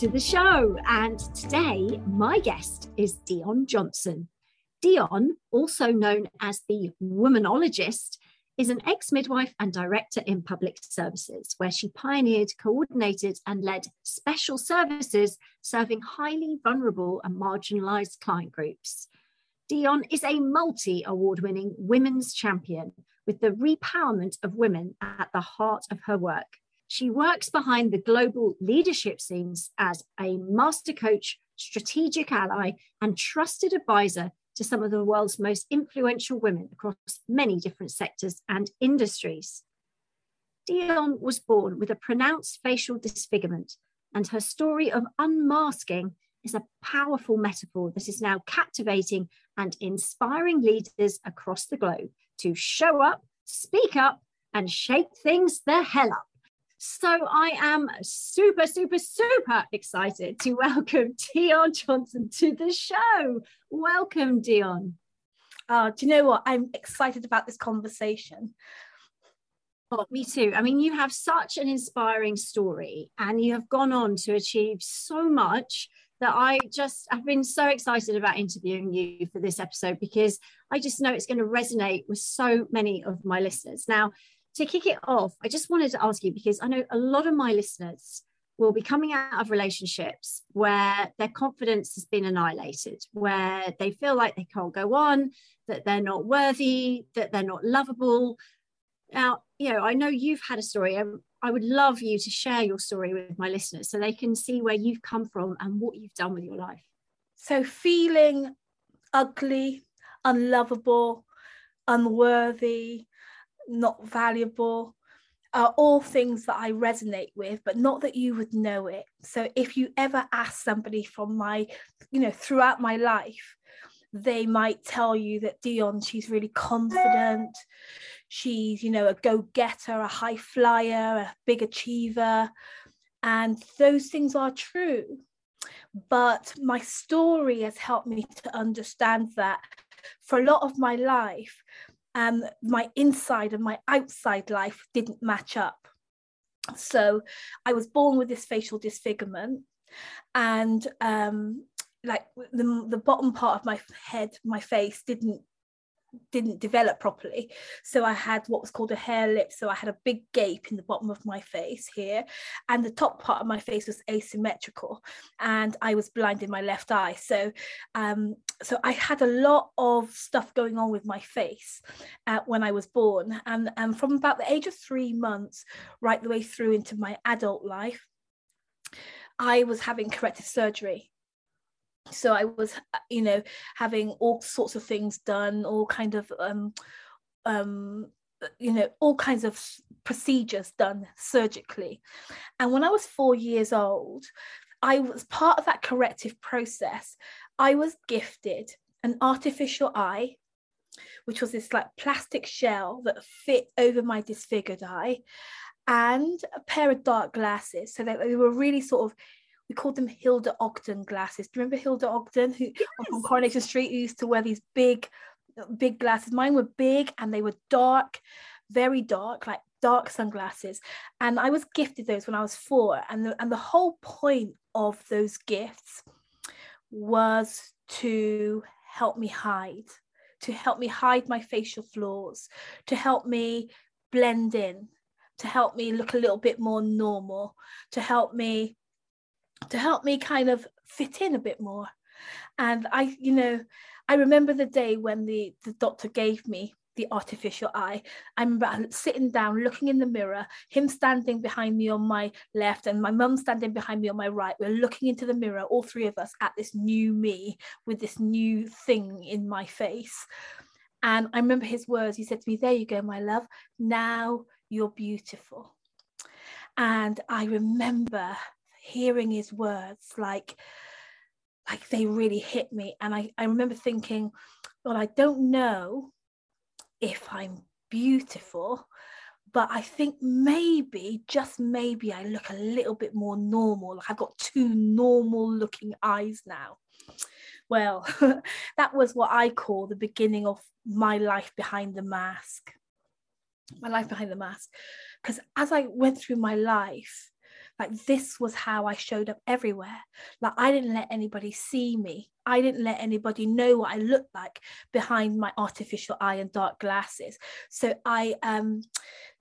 To the show. And today, my guest is Dion Johnson. Dion, also known as the Womanologist, is an ex midwife and director in public services, where she pioneered, coordinated, and led special services serving highly vulnerable and marginalized client groups. Dion is a multi award winning women's champion with the repowerment of women at the heart of her work. She works behind the global leadership scenes as a master coach, strategic ally, and trusted advisor to some of the world's most influential women across many different sectors and industries. Dion was born with a pronounced facial disfigurement, and her story of unmasking is a powerful metaphor that is now captivating and inspiring leaders across the globe to show up, speak up, and shake things the hell up. So I am super, super, super excited to welcome Dion Johnson to the show. Welcome, Dion. Uh, do you know what? I'm excited about this conversation. Oh, me too. I mean, you have such an inspiring story and you have gone on to achieve so much that I just I've been so excited about interviewing you for this episode because I just know it's going to resonate with so many of my listeners. Now, to kick it off, I just wanted to ask you because I know a lot of my listeners will be coming out of relationships where their confidence has been annihilated, where they feel like they can't go on, that they're not worthy, that they're not lovable. Now, you know, I know you've had a story. I, I would love you to share your story with my listeners so they can see where you've come from and what you've done with your life. So, feeling ugly, unlovable, unworthy, not valuable are all things that I resonate with, but not that you would know it. So if you ever ask somebody from my, you know, throughout my life, they might tell you that Dion, she's really confident. She's, you know, a go getter, a high flyer, a big achiever. And those things are true. But my story has helped me to understand that for a lot of my life, um, my inside and my outside life didn't match up. So I was born with this facial disfigurement, and um, like the, the bottom part of my head, my face didn't didn't develop properly. So I had what was called a hare lip. So I had a big gape in the bottom of my face here, and the top part of my face was asymmetrical, and I was blind in my left eye. So, um, so I had a lot of stuff going on with my face uh, when I was born, and and from about the age of three months right the way through into my adult life. I was having corrective surgery so i was uh, you know having all sorts of things done all kind of um um you know all kinds of procedures done surgically. And when i was 4 years old i was part of that corrective process. I was gifted an artificial eye which was this like plastic shell that fit over my disfigured eye and a pair of dark glasses. So that they were really sort of we called them Hilda Ogden glasses. Do you remember Hilda Ogden, who yes. on Coronation Street, who used to wear these big, big glasses? Mine were big and they were dark, very dark, like dark sunglasses. And I was gifted those when I was four. And the, and the whole point of those gifts was to help me hide, to help me hide my facial flaws, to help me blend in, to help me look a little bit more normal, to help me to help me kind of fit in a bit more. And I, you know, I remember the day when the, the doctor gave me the artificial eye. I remember sitting down, looking in the mirror, him standing behind me on my left, and my mum standing behind me on my right. We're looking into the mirror, all three of us, at this new me with this new thing in my face. And I remember his words. He said to me, There you go, my love. Now you're beautiful. And I remember hearing his words like like they really hit me and i i remember thinking well i don't know if i'm beautiful but I think maybe, just maybe, I look a little bit more normal. Like I've got two normal looking eyes now. Well, that was what I call the beginning of my life behind the mask. My life behind the mask. Because as I went through my life, like this was how I showed up everywhere. Like I didn't let anybody see me. I didn't let anybody know what I looked like behind my artificial eye and dark glasses. So I um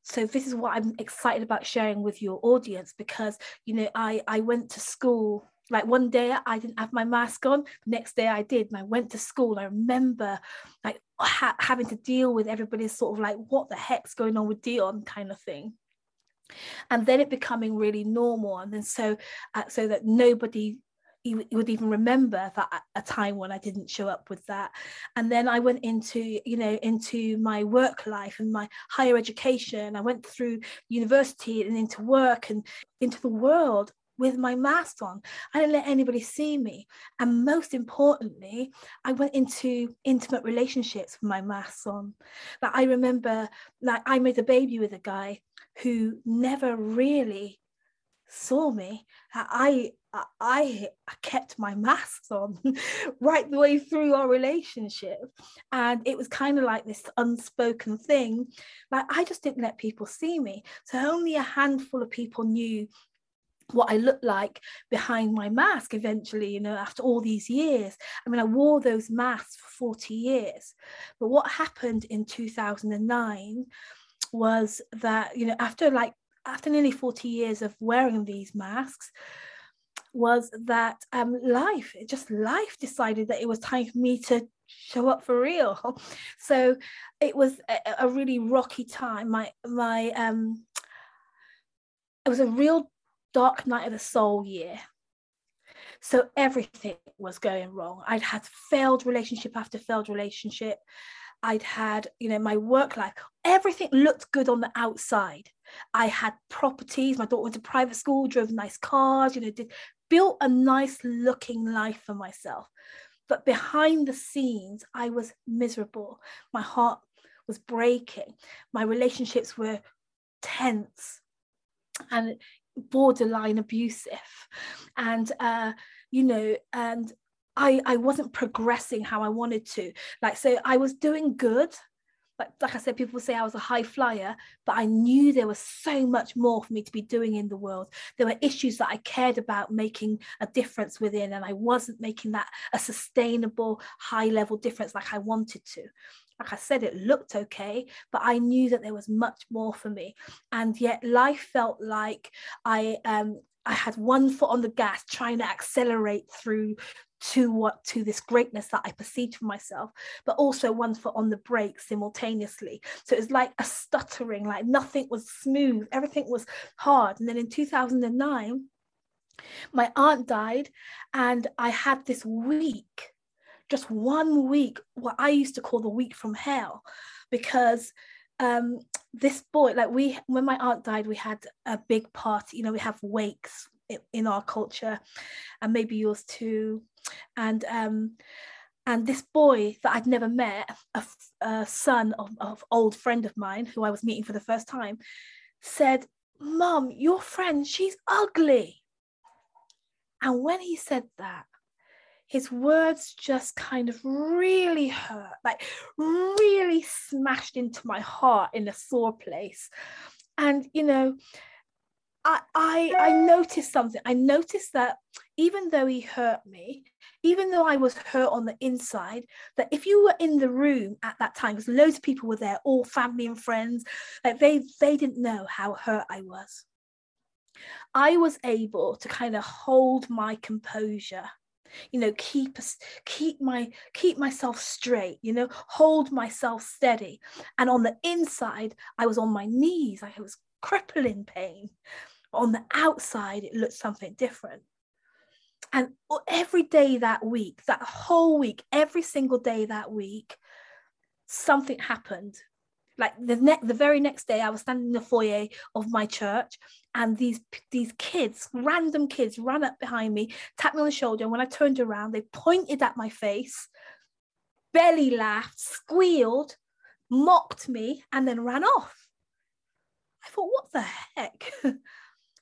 so this is what I'm excited about sharing with your audience because you know I I went to school like one day I didn't have my mask on next day I did and I went to school I remember like ha- having to deal with everybody's sort of like what the heck's going on with Dion kind of thing and then it becoming really normal and then so uh, so that nobody would even remember that a time when I didn't show up with that. And then I went into, you know, into my work life and my higher education. I went through university and into work and into the world with my mask on. I didn't let anybody see me. And most importantly, I went into intimate relationships with my mask on. Like I remember like I made a baby with a guy who never really saw me. I I kept my masks on right the way through our relationship. And it was kind of like this unspoken thing. Like I just didn't let people see me. So only a handful of people knew what I looked like behind my mask eventually, you know, after all these years. I mean, I wore those masks for 40 years. But what happened in 2009 was that, you know, after like, after nearly 40 years of wearing these masks, was that um, life, just life decided that it was time for me to show up for real. So it was a, a really rocky time. My my um, it was a real dark night of the soul year. So everything was going wrong. I'd had failed relationship after failed relationship. I'd had, you know, my work life, everything looked good on the outside. I had properties, my daughter went to private school, drove nice cars, you know, did built a nice looking life for myself. But behind the scenes, I was miserable. My heart was breaking. My relationships were tense and borderline abusive. And, uh, you know, and I, I wasn't progressing how I wanted to. Like, so I was doing good, like, like I said, people say I was a high flyer, but I knew there was so much more for me to be doing in the world. There were issues that I cared about making a difference within, and I wasn't making that a sustainable, high level difference like I wanted to. Like I said, it looked okay, but I knew that there was much more for me. And yet life felt like I um I had one foot on the gas trying to accelerate through to what to this greatness that I perceived for myself, but also one foot on the brake simultaneously. So it was like a stuttering, like nothing was smooth, everything was hard. And then in 2009, my aunt died, and I had this week, just one week, what I used to call the week from hell, because um, this boy, like we, when my aunt died, we had a big party. You know, we have wakes in our culture, and maybe yours too and um, and this boy that I'd never met, a, a son of, of old friend of mine who I was meeting for the first time, said, "Mum, your friend, she's ugly." And when he said that, his words just kind of really hurt, like really smashed into my heart in a sore place. And you know, I, I I noticed something. I noticed that even though he hurt me, even though I was hurt on the inside, that if you were in the room at that time, because loads of people were there, all family and friends, like they they didn't know how hurt I was. I was able to kind of hold my composure you know keep keep my keep myself straight you know hold myself steady. And on the inside i was on my knees i was crippling pain. On the outside it looked something different and every day that week that whole week every single day that week something happened. Like the next the very next day i was standing in the foyer of my church and these these kids random kids ran up behind me tapped me on the shoulder and when i turned around they pointed at my face belly laughed squealed mocked me and then ran off. I thought what the heck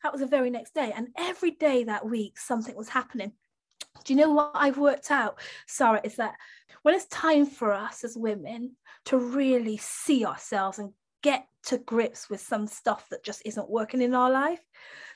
that was the very next day and every day that week something was happening do you know what I've worked out, Sarah? Is that when it's time for us as women to really see ourselves and get to grips with some stuff that just isn't working in our life,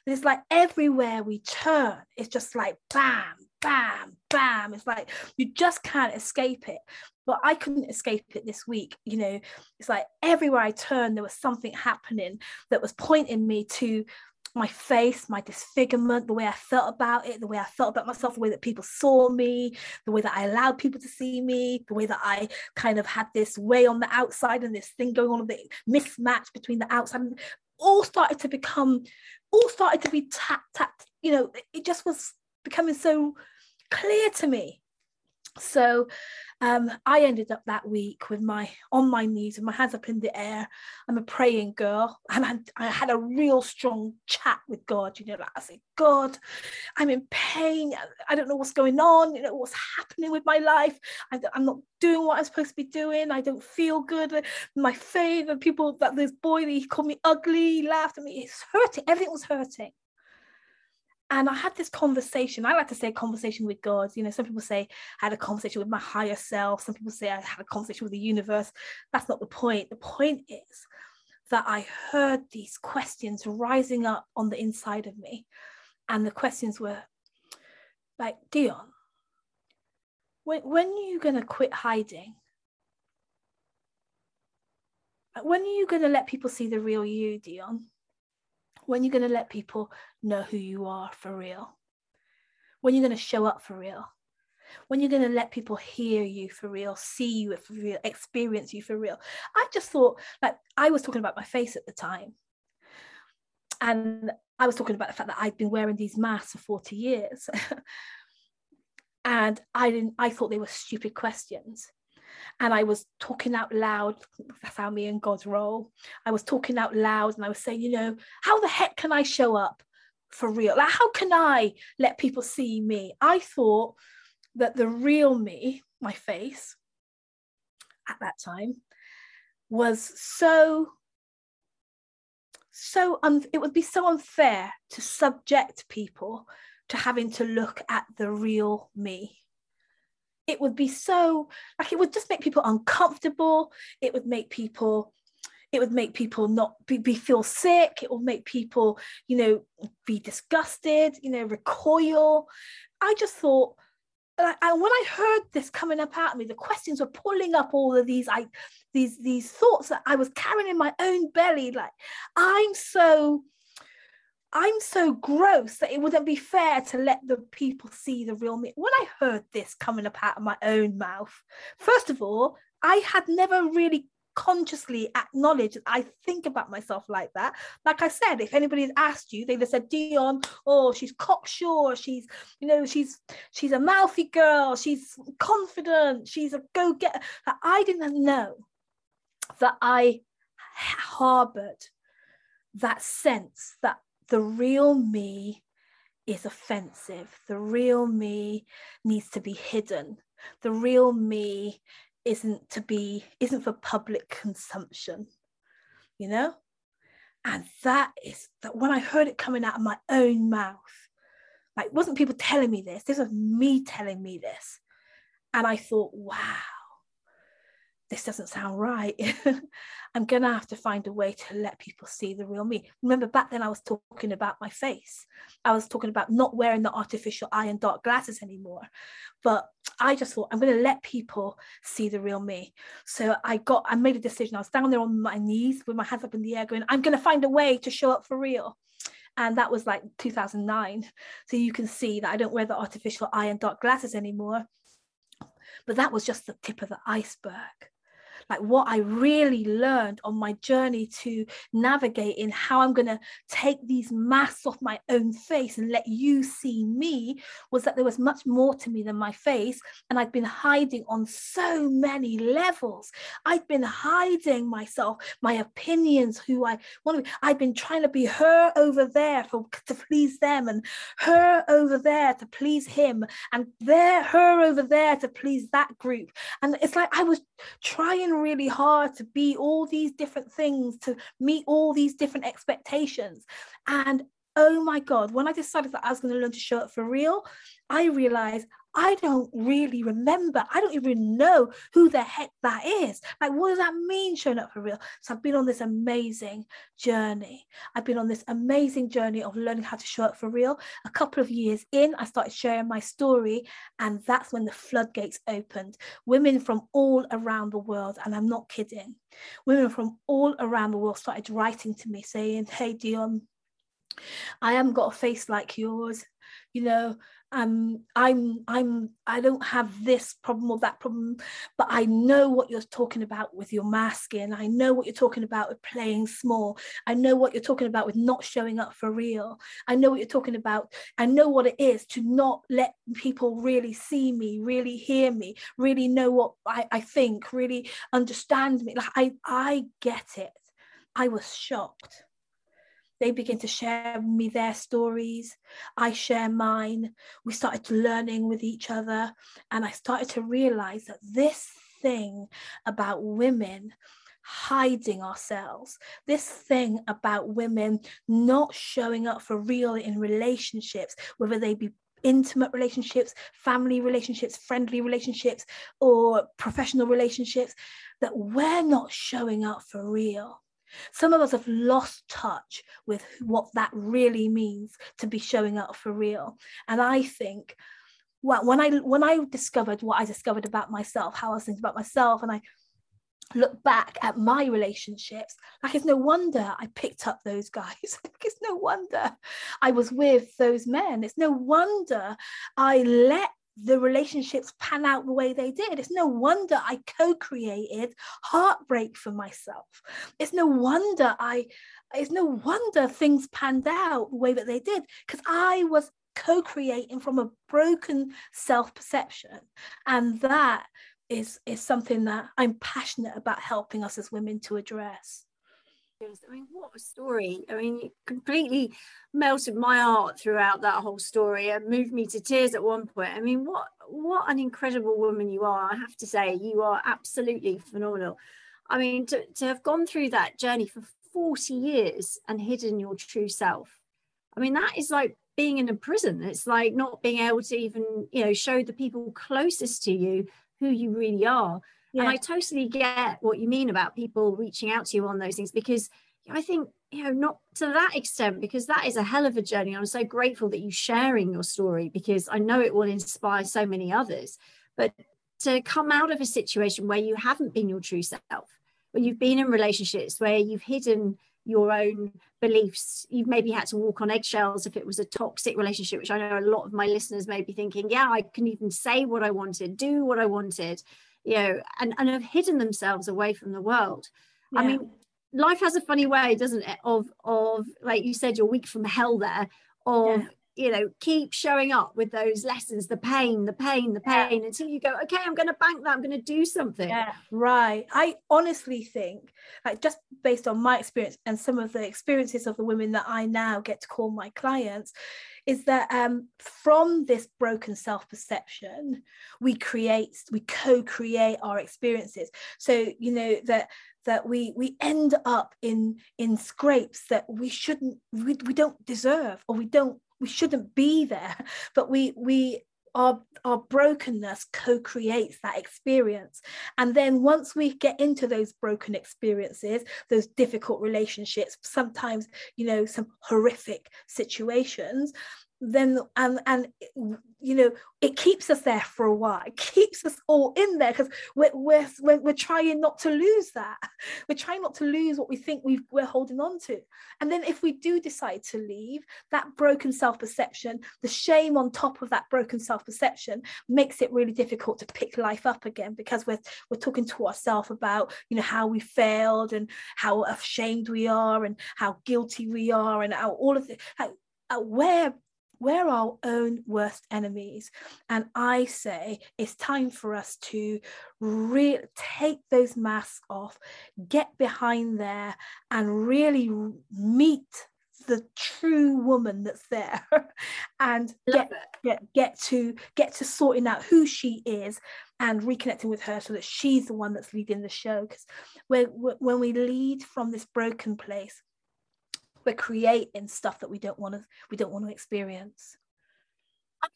it's like everywhere we turn, it's just like bam, bam, bam. It's like you just can't escape it. But I couldn't escape it this week. You know, it's like everywhere I turned, there was something happening that was pointing me to my face, my disfigurement, the way I felt about it, the way I felt about myself, the way that people saw me, the way that I allowed people to see me, the way that I kind of had this way on the outside and this thing going on, the mismatch between the outside, all started to become, all started to be tapped, tapped. You know, it just was becoming so clear to me. So um, I ended up that week with my on my knees with my hands up in the air. I'm a praying girl, and I, had a real strong chat with God. You know, like I said, God, I'm in pain. I don't know what's going on. You know what's happening with my life. I, am not doing what I'm supposed to be doing. I don't feel good. My faith and people that this boy he called me ugly, he laughed at me. It's hurting. Everything was hurting and I had this conversation. I like to say conversation with God. You know, some people say I had a conversation with my higher self. Some people say I had a conversation with the universe. That's not the point. The point is that I heard these questions rising up on the inside of me. And the questions were like, Dion, when, when are you going to quit hiding? When are you going to let people see the real you, Dion? When you're going to let people know who you are for real, when you're going to show up for real, when you're going to let people hear you for real, see you for real, experience you for real. I just thought, like, I was talking about my face at the time. And I was talking about the fact that I'd been wearing these masks for 40 years. and I didn't, I thought they were stupid questions and I was talking out loud. That's how me and God's role. I was talking out loud and I was saying, you know, how the heck can I show up for real? Like, how can I let people see me? I thought that the real me, my face, at that time, was so so un- it would be so unfair to subject people to having to look at the real me it would be so like it would just make people uncomfortable it would make people it would make people not be, be feel sick it will make people you know be disgusted you know recoil i just thought and when I heard this coming up of me, the questions were pulling up all of these, I, these, these thoughts that I was carrying in my own belly. Like, I'm so I'm so gross that it wouldn't be fair to let the people see the real me. When I heard this coming up out of my own mouth, first of all, I had never really consciously acknowledged I think about myself like that. Like I said, if anybody had asked you, they'd have said, Dion, oh, she's cocksure, she's, you know, she's she's a mouthy girl, she's confident, she's a go-getter. I didn't know that I harbored that sense that the real me is offensive. The real me needs to be hidden. The real me isn't to be isn't for public consumption. You know? And that is that when I heard it coming out of my own mouth, like wasn't people telling me this, this was me telling me this. And I thought, wow, this doesn't sound right. I'm going to have to find a way to let people see the real me. Remember, back then I was talking about my face. I was talking about not wearing the artificial eye and dark glasses anymore. But I just thought, I'm going to let people see the real me. So I got, I made a decision. I was down there on my knees with my hands up in the air going, I'm going to find a way to show up for real and that was like 2009 so you can see that i don't wear the artificial eye and dark glasses anymore but that was just the tip of the iceberg like what I really learned on my journey to navigate in how I'm going to take these masks off my own face and let you see me was that there was much more to me than my face. And I'd been hiding on so many levels. I'd been hiding myself, my opinions, who I want to be. I'd been trying to be her over there for, to please them and her over there to please him and there, her over there to please that group. And it's like I was trying really hard to be all these different things, to meet all these different expectations. And oh my God, when I decided that I was going to learn to show up for real, I realized I don't really remember. I don't even know who the heck that is. Like, what does that mean showing up for real? So I've been on this amazing journey. I've been on this amazing journey of learning how to show up for real. A couple of years in, I started sharing my story, and that's when the floodgates opened. Women from all around the world, and I'm not kidding, women from all around the world started writing to me saying, Hey, Dion, I haven't got a face like yours. You know, um, I'm I'm I don't have this problem or that problem, but I know what you're talking about with your masking. I know what you're talking about with playing small. I know what you're talking about with not showing up for real. I know what you're talking about. I know what it is to not let people really see me, really hear me, really know what I, I think, really understand me. Like I I get it. I was shocked. They begin to share me their stories. I share mine. We started learning with each other. And I started to realize that this thing about women hiding ourselves, this thing about women not showing up for real in relationships, whether they be intimate relationships, family relationships, friendly relationships, or professional relationships, that we're not showing up for real. Some of us have lost touch with what that really means to be showing up for real. And I think when I when I discovered what I discovered about myself, how I was thinking about myself, and I look back at my relationships, like it's no wonder I picked up those guys. it's no wonder I was with those men. It's no wonder I let the relationships pan out the way they did. It's no wonder I co-created heartbreak for myself. It's no wonder I it's no wonder things panned out the way that they did because I was co-creating from a broken self-perception. And that is is something that I'm passionate about helping us as women to address. I mean, what a story. I mean, it completely melted my heart throughout that whole story and moved me to tears at one point. I mean, what what an incredible woman you are. I have to say, you are absolutely phenomenal. I mean, to, to have gone through that journey for 40 years and hidden your true self. I mean, that is like being in a prison. It's like not being able to even, you know, show the people closest to you who you really are. Yeah. And I totally get what you mean about people reaching out to you on those things because I think, you know, not to that extent, because that is a hell of a journey. I'm so grateful that you're sharing your story because I know it will inspire so many others. But to come out of a situation where you haven't been your true self, where you've been in relationships where you've hidden your own beliefs. You've maybe had to walk on eggshells if it was a toxic relationship, which I know a lot of my listeners may be thinking, yeah, I can even say what I wanted, do what I wanted you know, and, and have hidden themselves away from the world. Yeah. I mean, life has a funny way, doesn't it? Of of like you said, you're weak from hell there, of yeah. You know, keep showing up with those lessons, the pain, the pain, the pain, yeah. until you go, okay, I'm gonna bank that, I'm gonna do something. Yeah, right. I honestly think, like just based on my experience and some of the experiences of the women that I now get to call my clients, is that um, from this broken self-perception, we create, we co-create our experiences. So you know that that we we end up in in scrapes that we shouldn't we, we don't deserve or we don't we shouldn't be there but we we our our brokenness co-creates that experience. And then once we get into those broken experiences those difficult relationships sometimes you know some horrific situations then and and you know it keeps us there for a while. It keeps us all in there because we're, we're, we're trying not to lose that. We're trying not to lose what we think we we're holding on to. And then if we do decide to leave that broken self-perception the shame on top of that broken self-perception makes it really difficult to pick life up again because we're we're talking to ourselves about you know how we failed and how ashamed we are and how guilty we are and how all of the how, uh, where we're our own worst enemies. And I say it's time for us to really take those masks off, get behind there, and really meet the true woman that's there and get, get get to get to sorting out who she is and reconnecting with her so that she's the one that's leading the show because when we lead from this broken place we're creating stuff that we don't want to we don't want to experience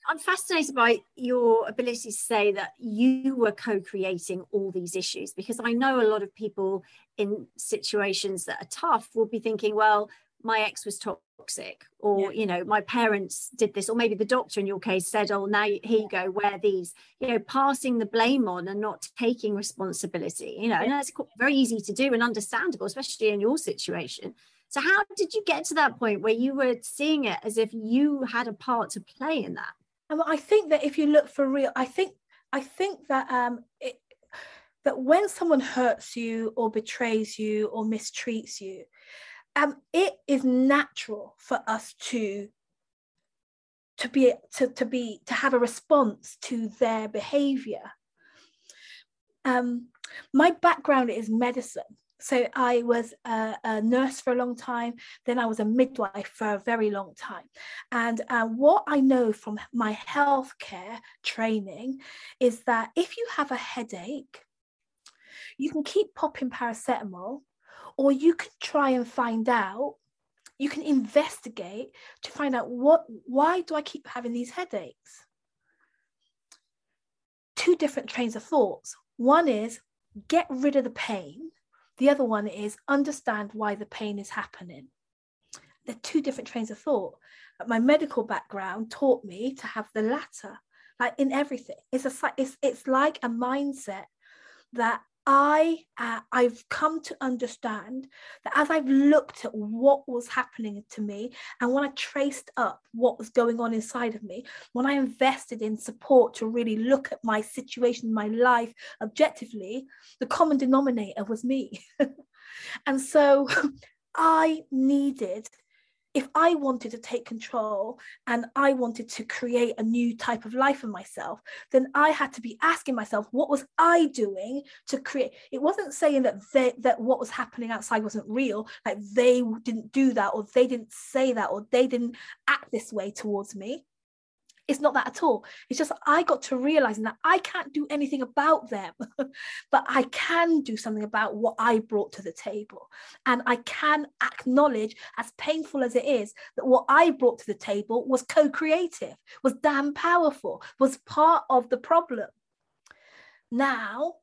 I'm fascinated by your ability to say that you were co creating all these issues because I know a lot of people in situations that are tough will be thinking, well, my ex was toxic, or, yeah. you know, my parents did this, or maybe the doctor in your case said, oh, now here you go, wear these, you know, passing the blame on and not taking responsibility, you know, yeah. and that's very easy to do and understandable, especially in your situation. So, how did you get to that point where you were seeing it as if you had a part to play in that? I think that if you look for real, I think I think that um, it, that when someone hurts you or betrays you or mistreats you, um, it is natural for us to to be to, to be to have a response to their behavior. Um, my background is medicine, so I was a, a, nurse for a long time, then I was a midwife for a very long time. And uh, what I know from my healthcare training is that if you have a headache, you can keep popping paracetamol, or you can try and find out, you can investigate to find out what why do I keep having these headaches? Two different trains of thoughts. One is get rid of the pain the other one is understand why the pain is happening. They're two different trains of thought. My medical background taught me to have the latter, like in everything. It's a it's it's like a mindset that I uh, I've come to understand that as I've looked at what was happening to me and when I traced up what was going on inside of me, when I invested in support to really look at my situation, my life objectively, the common denominator was me. and so I needed if I wanted to take control and I wanted to create a new type of life for myself, then I had to be asking myself, what was I doing to create? It wasn't saying that they, that what was happening outside wasn't real, like they didn't do that, or they didn't say that, or they didn't act this way towards me. It's not that at all. It's just I got to realizing that I can't do anything about them, but I can do something about what I brought to the table. And I can acknowledge, as painful as it is, that what I brought to the table was co creative, was damn powerful, was part of the problem. Now,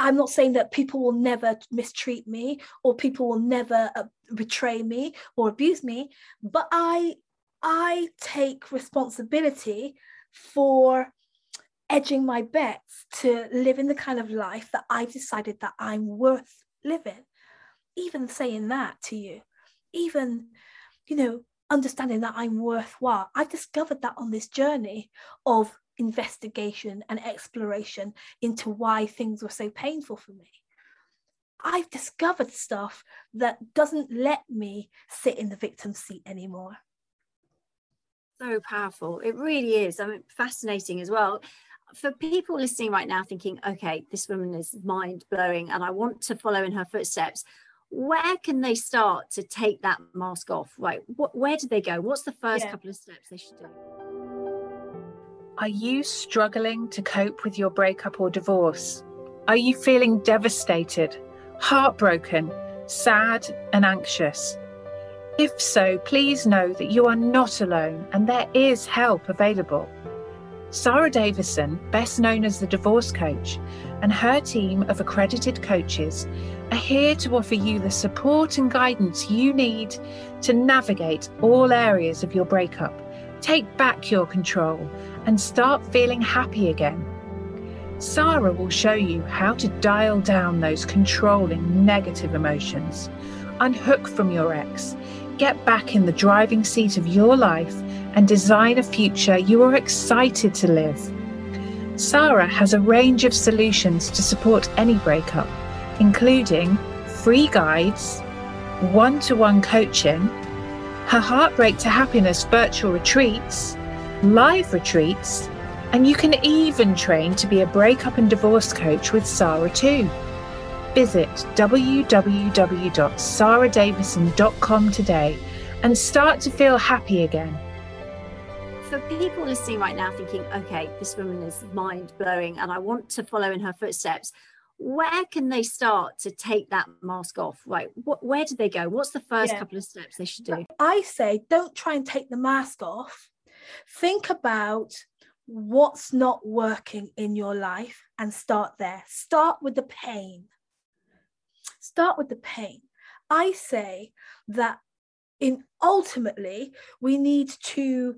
I'm not saying that people will never mistreat me or people will never uh, betray me or abuse me, but I I take responsibility for edging my bets to live in the kind of life that I've decided that I'm worth living. Even saying that to you, even, you know, understanding that I'm worthwhile. I've discovered that on this journey of investigation and exploration into why things were so painful for me. I've discovered stuff that doesn't let me sit in the victim seat anymore so powerful. It really is. I mean, fascinating as well. For people listening right now, thinking, okay, this woman is mind blowing and I want to follow in her footsteps, where can they start to take that mask off? Right. What, where do they go? What's the first yeah. couple of steps they should do? Are you struggling to cope with your breakup or divorce? Are you feeling devastated, heartbroken, sad, and anxious? If so, please know that you are not alone and there is help available. Sarah Davison, best known as the Divorce Coach, and her team of accredited coaches are here to offer you the support and guidance you need to navigate all areas of your breakup Take back your control and start feeling happy again. Sarah will show you how to dial down those controlling negative emotions, unhook from your ex, get back in the driving seat of your life, and design a future you are excited to live. Sarah has a range of solutions to support any breakup, including free guides, one to one coaching, her Heartbreak to Happiness virtual retreats, live retreats, and you can even train to be a breakup and divorce coach with Sarah too. Visit www.sarahdavison.com today and start to feel happy again. For people listening right now thinking, okay, this woman is mind blowing and I want to follow in her footsteps, where can they start to take that mask off? Right, what, where do they go? What's the first yeah. couple of steps they should do? I say, don't try and take the mask off. Think about what's not working in your life and start there. Start with the pain. Start with the pain. I say that in ultimately we need to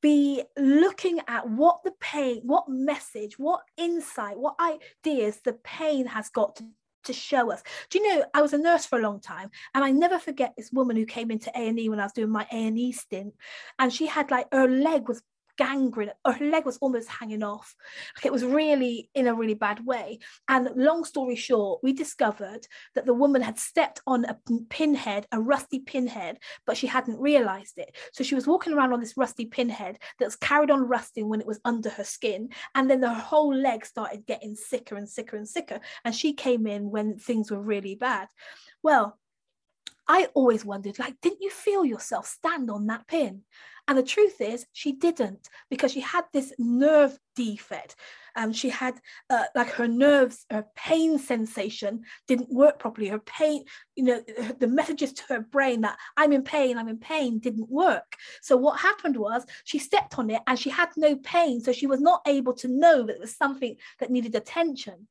be looking at what the pain, what message, what insight, what ideas the pain has got to, to show us. Do you know, I was a nurse for a long time and I never forget this woman who came into A&E when I was doing my A&E stint and she had like her leg was gangrene. Her leg was almost hanging off. Like it was really in a really bad way. And long story short, we discovered that the woman had stepped on a pinhead, a rusty pinhead, but she hadn't realized it. So she was walking around on this rusty pinhead that's carried on rusting when it was under her skin. And then her whole leg started getting sicker and sicker and sicker. And she came in when things were really bad. Well, I always wondered, like, didn't you feel yourself stand on that pin? And the truth is, she didn't because she had this nerve defect. Um, she had uh, like her nerves, her pain sensation didn't work properly. Her pain, you know, the messages to her brain that I'm in pain, I'm in pain didn't work. So what happened was she stepped on it and she had no pain. So she was not able to know that it was something that needed attention.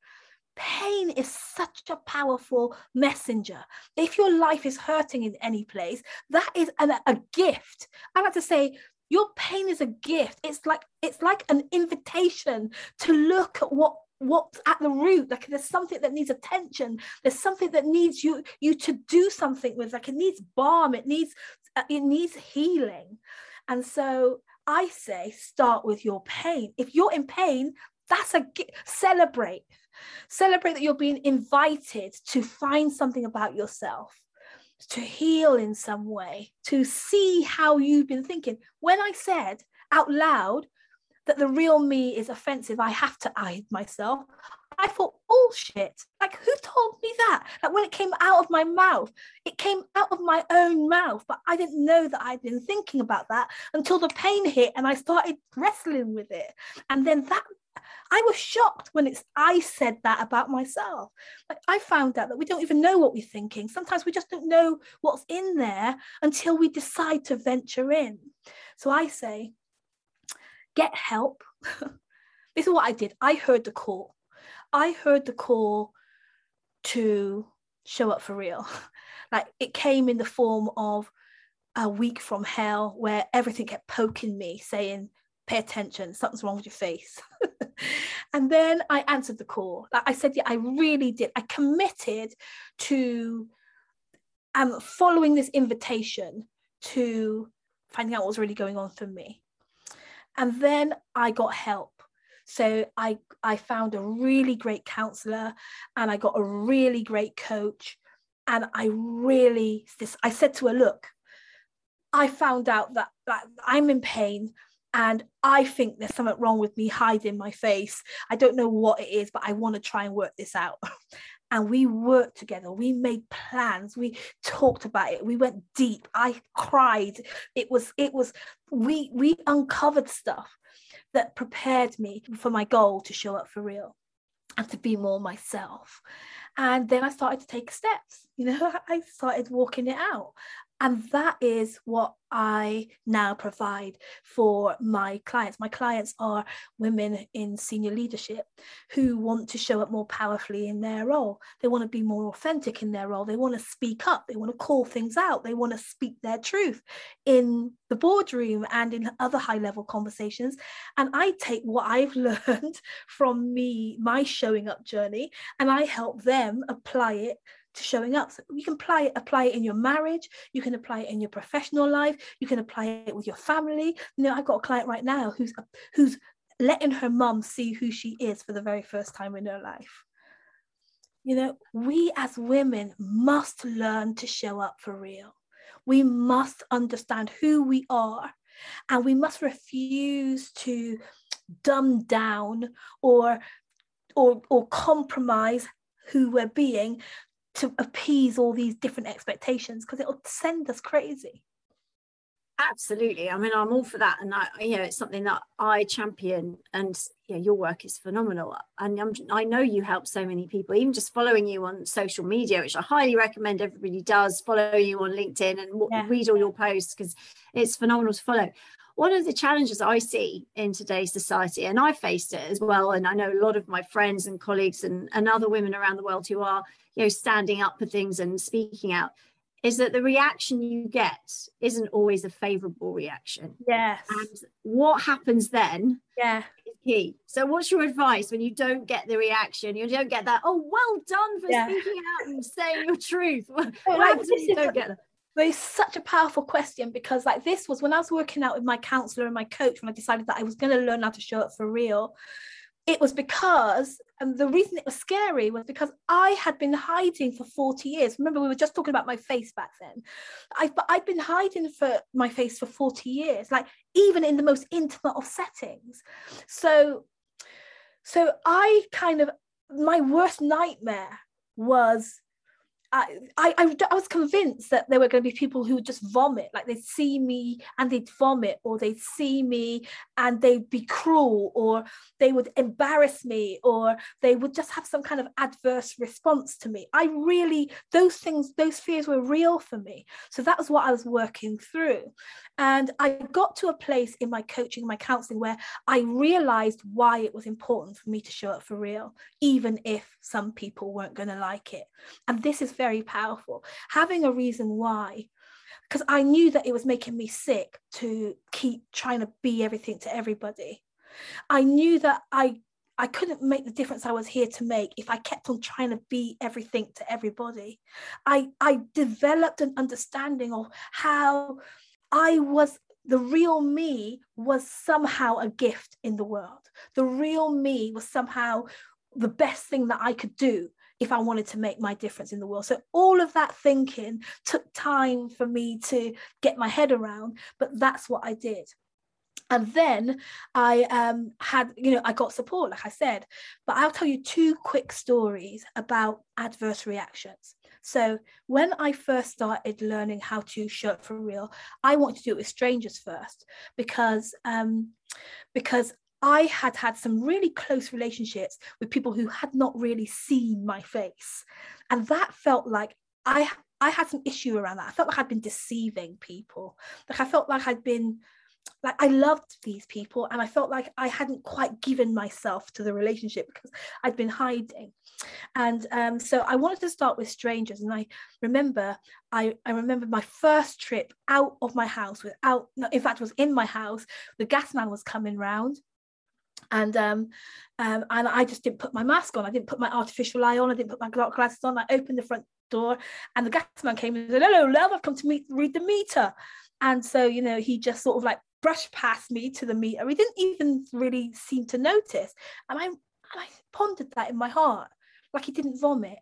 Pain is such a powerful messenger. If your life is hurting in any place, that is an, a gift. I like to say, your pain is a gift. It's like it's like an invitation to look at what what's at the root. Like there's something that needs attention. There's something that needs you you to do something with. Like it needs balm. It needs uh, it needs healing. And so i say start with your pain. If you're in pain that's a celebrate Celebrate that you're being invited to find something about yourself, to heal in some way, to see how you've been thinking. When I said out loud that the real me is offensive, I have to hide myself. I thought, oh, bullshit. Like, who told me that? Like, when it came out of my mouth, it came out of my own mouth, but I didn't know that I'd been thinking about that until the pain hit and I started wrestling with it. And then that I was shocked when it's I said that about myself. Like I found out that we don't even know what we're thinking. Sometimes we just don't know what's in there until we decide to venture in. So I say, get help. this is what I did. I heard the call. I heard the call to show up for real. like it came in the form of a week from hell where everything kept poking me, saying, pay attention, something's wrong with your face. and then I answered the call. Like I said, yeah, I really did. I committed to um, following this invitation to finding out what was really going on for me. And then I got help. So I I found a really great counselor and I got a really great coach. And I really this I said to her, look, I found out that, that I'm in pain and I think there's something wrong with me hiding my face. I don't know what it is, but I want to try and work this out. and we worked together. We made plans. We talked about it. We went deep. I cried. It was, it was, we we uncovered stuff that prepared me for my goal to show up for real and to be more myself. And then I started to take steps. You know, I started walking it out. And that is what I now provide for my clients. My clients are women in senior leadership who want to show up more powerfully in their role. They want to be more authentic in their role. They want to speak up. They want to call things out. They want to speak their truth in the boardroom and in other high level conversations. And I take what I've learned from me, my showing up journey, and I help them apply it to showing up. So you can apply it, apply it in your marriage, you can apply it in your professional life, you can apply it with your family. You know, I've got a client right now who's who's letting her mum see who she is for the very first time in her life. You know, we as women must learn to show up for real. We must understand who we are and we must refuse to dumb down or or or compromise who we're being to appease all these different expectations because it'll send us crazy. Absolutely. I mean i'm all for that and i you know it's something that i champion and yeah your work is phenomenal and I'm, i know you help so many people even just following you on social media which i highly recommend everybody does follow you on linkedin and yeah. read all your posts because it's phenomenal to follow one of the challenges I see in today's society, and I faced it as well, and I know a lot of my friends and colleagues and, and other women around the world who are, you know, standing up for things and speaking out, is that the reaction you get isn't always a favorable reaction. Yes. And what happens then yeah. is key. So what's your advice when you don't get the reaction? You don't get that, oh, well done for yeah. speaking out and saying your truth. What, what happens when you don't get that? But it's such a powerful question because like this was when I was working out with my counselor and my coach when I decided that I was going to learn how to show up for real. It was because, and the reason it was scary was because I had been hiding for 40 years. Remember, we were just talking about my face back then. I've, I'd been hiding for my face for 40 years, like even in the most intimate of settings. So, so I kind of, my worst nightmare was I, I, I was convinced that there were going to be people who would just vomit, like they'd see me and they'd vomit, or they'd see me and they'd be cruel, or they would embarrass me, or they would just have some kind of adverse response to me. I really, those things, those fears were real for me. So that was what I was working through. And I got to a place in my coaching, my counseling, where I realized why it was important for me to show up for real, even if some people weren't going to like it. And this is very powerful. Having a reason why, because I knew that it was making me sick to keep trying to be everything to everybody. I knew that I I couldn't make the difference I was here to make if I kept on trying to be everything to everybody. I I developed an understanding of how I was the real me was somehow a gift in the world. The real me was somehow the best thing that I could do if I wanted to make my difference in the world. So all of that thinking took time for me to get my head around, but that's what I did. And then I um, had, you know, I got support, like I said. But I'll tell you two quick stories about adverse reactions. So when I first started learning how to up for real, I wanted to do it with strangers first because um, because I had had some really close relationships with people who had not really seen my face. And that felt like I I had some issue around that. I felt like I'd been deceiving people. Like I felt like I'd been like I loved these people and I felt like I hadn't quite given myself to the relationship because I'd been hiding. And um, so I wanted to start with strangers. And I remember, I, I remember my first trip out of my house without, no, in fact, was in my house. The gas man was coming round and um, um, and I just didn't put my mask on. I didn't put my artificial eye on. I didn't put my glasses on. I opened the front door, and the gas man came and said, "Hello, love. I've come to meet, read the meter." And so, you know, he just sort of like brushed past me to the meter. He didn't even really seem to notice, and I and I pondered that in my heart, like he didn't vomit,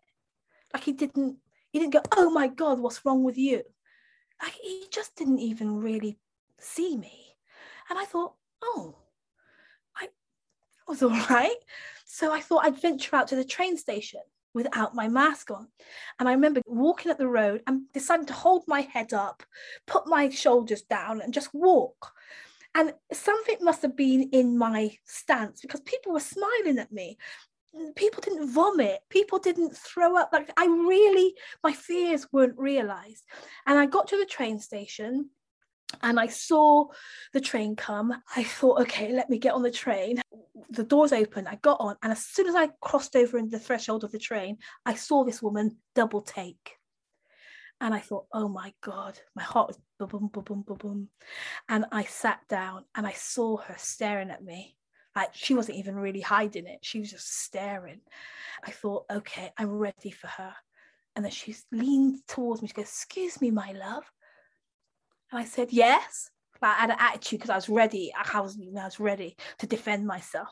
like he didn't he didn't go, "Oh my God, what's wrong with you?" Like he just didn't even really see me, and I thought, "Oh." Was all right. So I thought I'd venture out to the train station without my mask on. And I remember walking up the road and deciding to hold my head up, put my shoulders down, and just walk. And something must have been in my stance because people were smiling at me. people didn't vomit people didn't throw up like i really my fears weren't realized and i got to the train station and I saw the train come. I thought, okay, let me get on the train. The doors open. I got on, and as soon as I crossed over into the threshold of the train, I saw this woman double take. And I thought, oh my God, my heart was boom, boom, boom, boom, boom. And I sat down and I saw her staring at me. Like she wasn't even really hiding it. She was just staring. I thought, okay, I'm ready for her. And then she leaned towards me. She goes, excuse me, my love. And I said, yes. I had an attitude because I was ready. I was, I was ready to defend myself.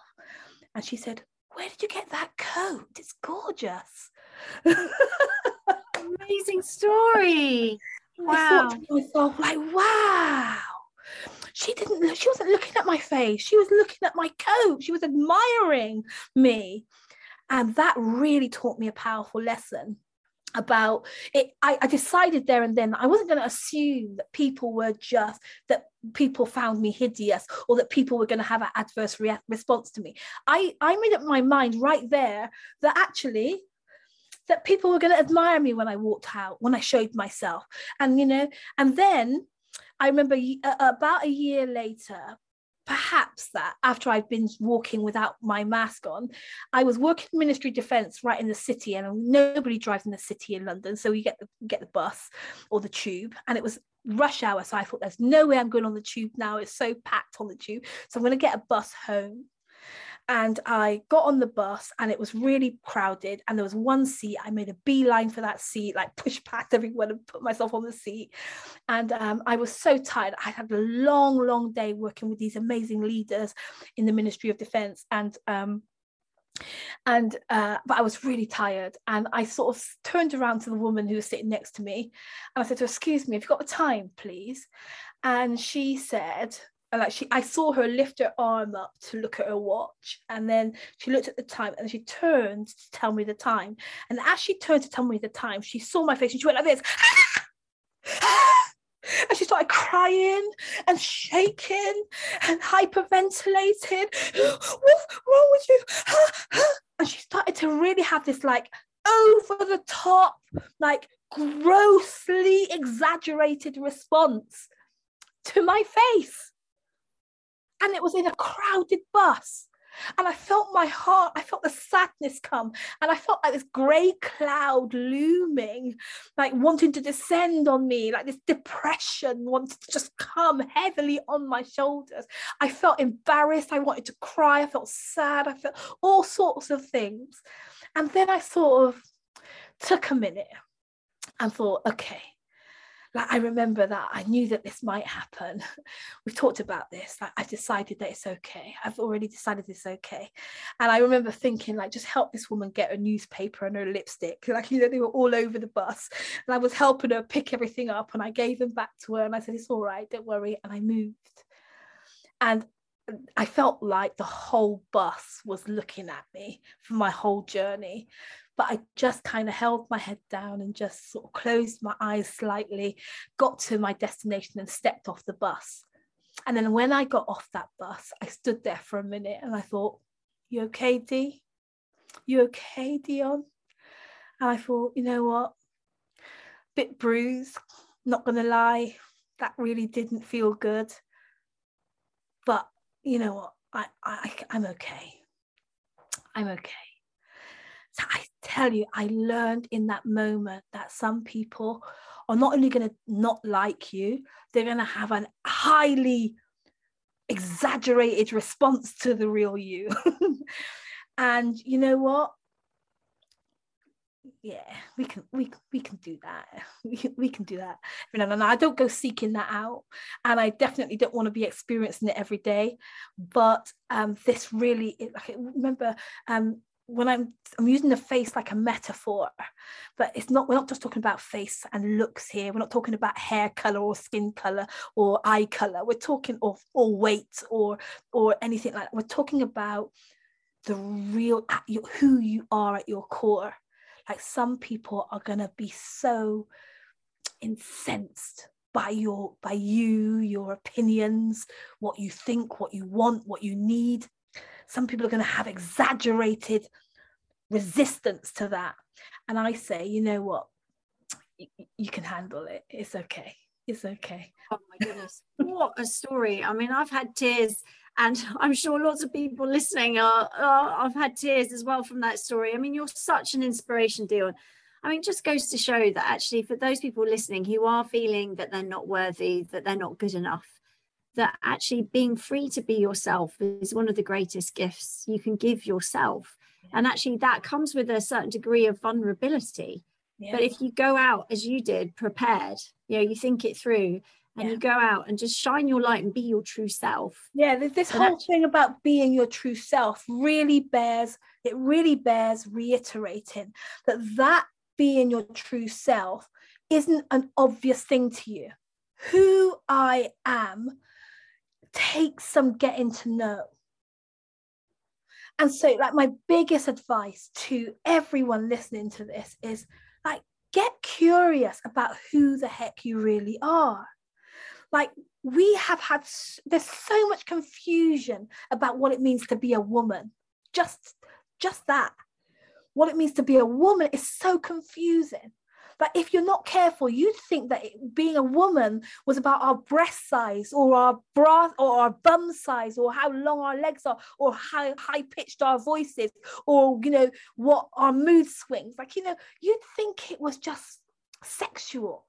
And she said, where did you get that coat? It's gorgeous. Amazing story. Wow. I thought to myself, like, wow. She didn't look, she wasn't looking at my face. She was looking at my coat. She was admiring me. And that really taught me a powerful lesson about it I, I, decided there and then that i wasn't going to assume that people were just that people found me hideous or that people were going to have an adverse re- response to me. I i made up my mind right there that actually that people were going to admire me when i walked out when i showed myself. And you know and then i remember uh, about a year later perhaps that after I'd been walking without my mask on, I was working Ministry Defence right in the city, and nobody drives in the city in London, so you get the get the bus or the tube, and it was rush hour. So I thought, there's no way I'm going on the tube now. It's so packed on the tube, so I'm going to get a bus home and I got on the bus and it was really crowded and there was one seat. I made a beeline for that seat like pushed past everyone and put myself on the seat. And um, I was so tired. I had a long long day working with these amazing leaders in the Ministry of Defence and um, and uh, but I was really tired and I sort of turned around to the woman who was sitting next to me and I said to her excuse me have you got the time please? And she said like she I saw her lift her arm up to look at her watch and then she looked at the time and she turned to tell me the time. And as she turned to tell me the time she saw my face and she went like this. And she started crying and shaking and hyperventilating. What's wrong with you? And she started to really have this like over the top like grossly exaggerated response to my face and it was in a crowded bus. And I felt my heart, I felt the sadness come, and I felt like this grey cloud looming, like wanting to descend on me, like this depression wanted to just come heavily on my shoulders. I felt embarrassed, I wanted to cry, I felt sad, I felt all sorts of things. And then I sort of took a minute and thought, okay, like I remember that I knew that this might happen. We've talked about this. Like I decided that it's okay. I've already decided it's okay. And I remember thinking, like, just help this woman get a newspaper and her lipstick. Like, you know, they were all over the bus. And I was helping her pick everything up and I gave them back to her and I said, It's all right, don't worry. And I moved. And I felt like the whole bus was looking at me for my whole journey but I just kind of held my head down and just sort of closed my eyes slightly, got to my destination and stepped off the bus. And then when I got off that bus, I stood there for a minute and I thought, You okay, Dee? You okay, Dion? And I thought, you know what? Bit bruised, not gonna lie, that really didn't feel good. But you know what? I, I I'm okay. I'm okay. So I tell you, I learned in that moment that some people are not only going to not like you, they're going to have an highly exaggerated response to the real you. and you know what? Yeah, we can we we can do that. We can, we can do that. And I don't go seeking that out, and I definitely don't want to be experiencing it every day. But um, this really, like, remember, um, when I'm I'm using the face like a metaphor, but it's not we're not just talking about face and looks here. We're not talking about hair color or skin color or eye color. We're talking of or weight or or anything like that. We're talking about the real who you are at your core. Like some people are gonna be so incensed by your by you, your opinions, what you think, what you want, what you need some people are going to have exaggerated resistance to that. And I say, you know what? You, you can handle it. It's okay. It's okay. Oh my goodness. what a story. I mean, I've had tears and I'm sure lots of people listening are, are, I've had tears as well from that story. I mean, you're such an inspiration, Dion. I mean, just goes to show that actually, for those people listening who are feeling that they're not worthy, that they're not good enough, that actually being free to be yourself is one of the greatest gifts you can give yourself. And actually, that comes with a certain degree of vulnerability. Yeah. But if you go out as you did, prepared, you know, you think it through and yeah. you go out and just shine your light and be your true self. Yeah, this and whole thing about being your true self really bears, it really bears reiterating that that being your true self isn't an obvious thing to you. Who I am takes some getting to know. And so, like, my biggest advice to everyone listening to this is like, get curious about who the heck you really are. Like, we have had, there's so much confusion about what it means to be a woman. Just, just that. What it means to be a woman is so confusing. But if you're not careful, you'd think that it, being a woman was about our breast size or our bra or our bum size or how long our legs are or how high pitched our voices or, you know, what our mood swings. Like, you know, you'd think it was just sexual.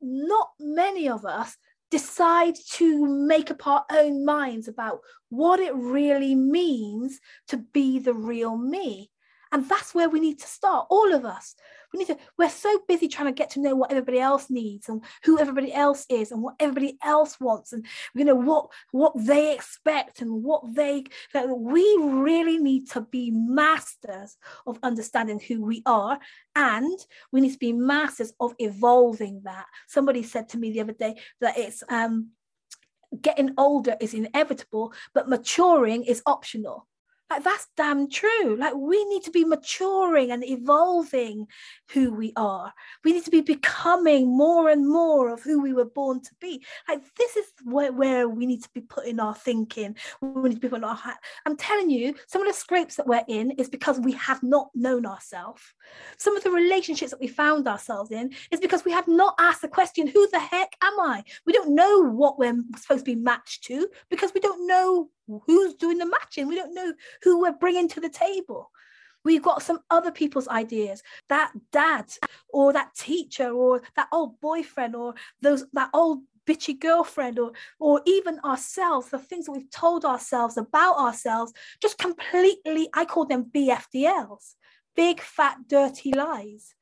Not many of us decide to make up our own minds about what it really means to be the real me. And that's where we need to start, all of us. We need to, we're so busy trying to get to know what everybody else needs and who everybody else is and what everybody else wants and you know what what they expect and what they that we really need to be masters of understanding who we are and we need to be masters of evolving that. Somebody said to me the other day that it's um getting older is inevitable, but maturing is optional. Like that's damn true. Like we need to be maturing and evolving who we are. We need to be becoming more and more of who we were born to be. Like this is where, where we need to be putting our thinking. We need to be putting our hat. I'm telling you, some of the scrapes that we're in is because we have not known ourselves. Some of the relationships that we found ourselves in is because we have not asked the question, who the heck am I? We don't know what we're supposed to be matched to because we don't know who's doing the matching. We don't know who we're bringing to the table. We've got some other people's ideas. That dad or that teacher or that old boyfriend or those that old bitchy girlfriend or or even ourselves the things that we've told ourselves about ourselves just completely i call them bfdls big fat dirty lies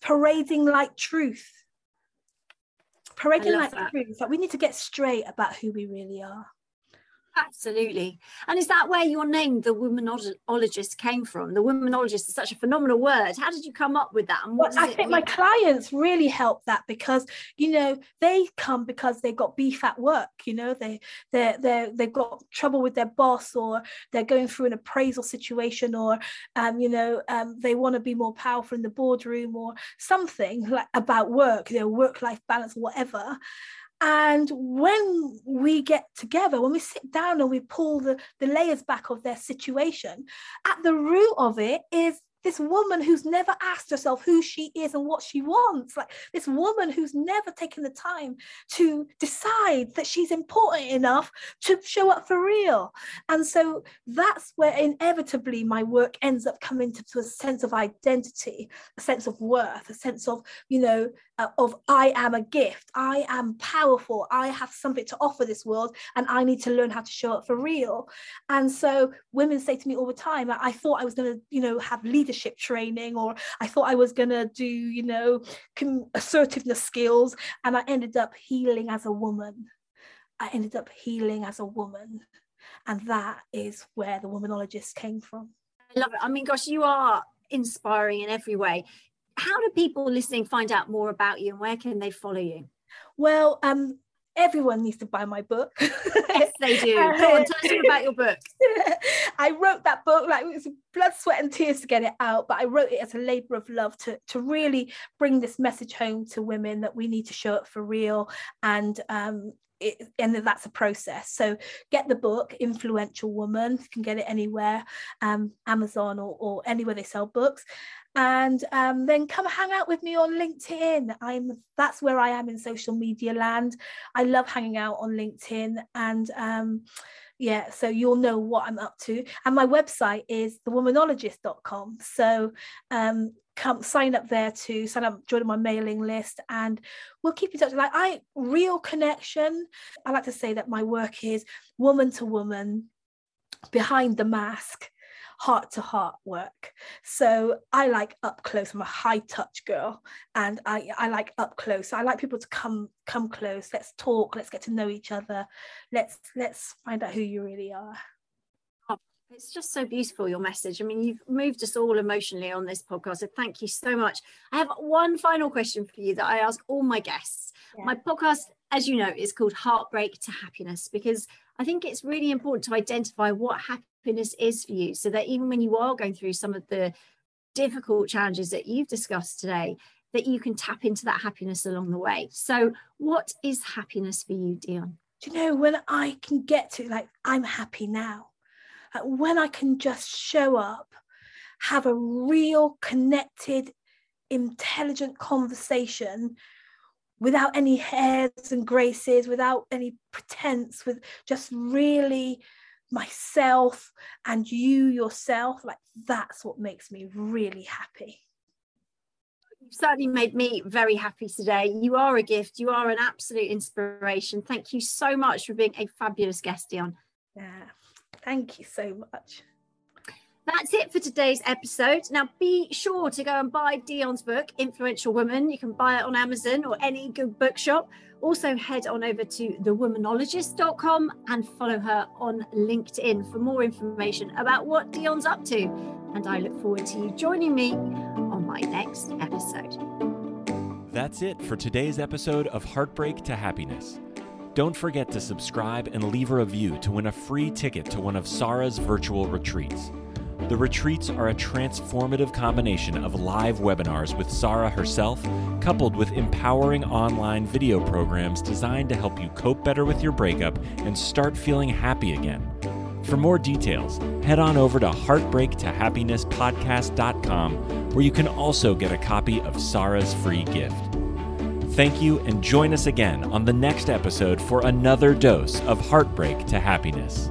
parading like truth parading like that. truth like we need to get straight about who we really are Absolutely. And is that where your name, the womanologist, came from? The womanologist is such a phenomenal word. How did you come up with that? And what well, I think mean? my clients really help that because, you know, they come because they got beef at work, you know, they they they they've got trouble with their boss or they're going through an appraisal situation or um, you know, um, they want to be more powerful in the boardroom or something like about work, you know, work-life balance, whatever. And when we get together, when we sit down and we pull the, the layers back of their situation, at the root of it is this woman who's never asked herself who she is and what she wants. Like this woman who's never taken the time to decide that she's important enough to show up for real. And so that's where inevitably my work ends up coming to, to a sense of identity a sense of worth a sense of you know uh, of i am a gift. I am powerful. I have something to offer this world and i need to learn how to show up for real. And so women say to me all the time i, I thought i was going to you know have leadership leadership training or I thought I was going to do, you know, assertiveness skills. And I ended up healing as a woman. I ended up healing as a woman. And that is where the womanologist came from. I love it. I mean, gosh, you are inspiring in every way. How do people listening find out more about you and where can they follow you? Well, um, everyone needs to buy my book. yes, they do. Go on, tell us about your book. I wrote that book like it was blood, sweat, and tears to get it out, but I wrote it as a labor of love to to really bring this message home to women that we need to show up for real and um, it, and that's a process. So get the book, Influential Woman. You can get it anywhere, um, Amazon or, or anywhere they sell books. And um, then come hang out with me on LinkedIn. I'm that's where I am in social media land. I love hanging out on LinkedIn and um, yeah, so you'll know what I'm up to. And my website is thewomanologist.com. So um, come sign up there to sign up, join my mailing list, and we'll keep in touch. Like I real connection. I like to say that my work is woman to woman behind the mask heart to heart work. So I like up close. I'm a high touch girl, and I I like up close. I like people to come come close. Let's talk. Let's get to know each other. Let's let's find out who you really are. It's just so beautiful your message. I mean, you've moved us all emotionally on this podcast. So thank you so much. I have one final question for you that I ask all my guests. Yeah. My podcast, as you know, is called Heartbreak to Happiness because I think it's really important to identify what happiness is for you so that even when you are going through some of the difficult challenges that you've discussed today that you can tap into that happiness along the way so what is happiness for you dion do you know when i can get to like i'm happy now Uh, when i can just show up have a real connected intelligent conversation without any airs and graces without any pretense with just really myself and you yourself like that's what makes me really happy. You've certainly made me very happy today. You are a gift. You are an absolute inspiration. Thank you so much for being a fabulous guest dion. Yeah thank you so much that's it for today's episode. Now, be sure to go and buy Dion's book, Influential Woman. You can buy it on Amazon or any good bookshop. Also, head on over to thewomanologist.com and follow her on LinkedIn for more information about what Dion's up to. And I look forward to you joining me on my next episode. That's it for today's episode of Heartbreak to Happiness. Don't forget to subscribe and leave a review to win a free ticket to one of Sarah's virtual retreats. The retreats are a transformative combination of live webinars with Sarah herself, coupled with empowering online video programs designed to help you cope better with your breakup and start feeling happy again. For more details, head on over to heartbreaktohappinesspodcast.com, where you can also get a copy of Sarah's free gift. Thank you, and join us again on the next episode for another dose of Heartbreak to Happiness.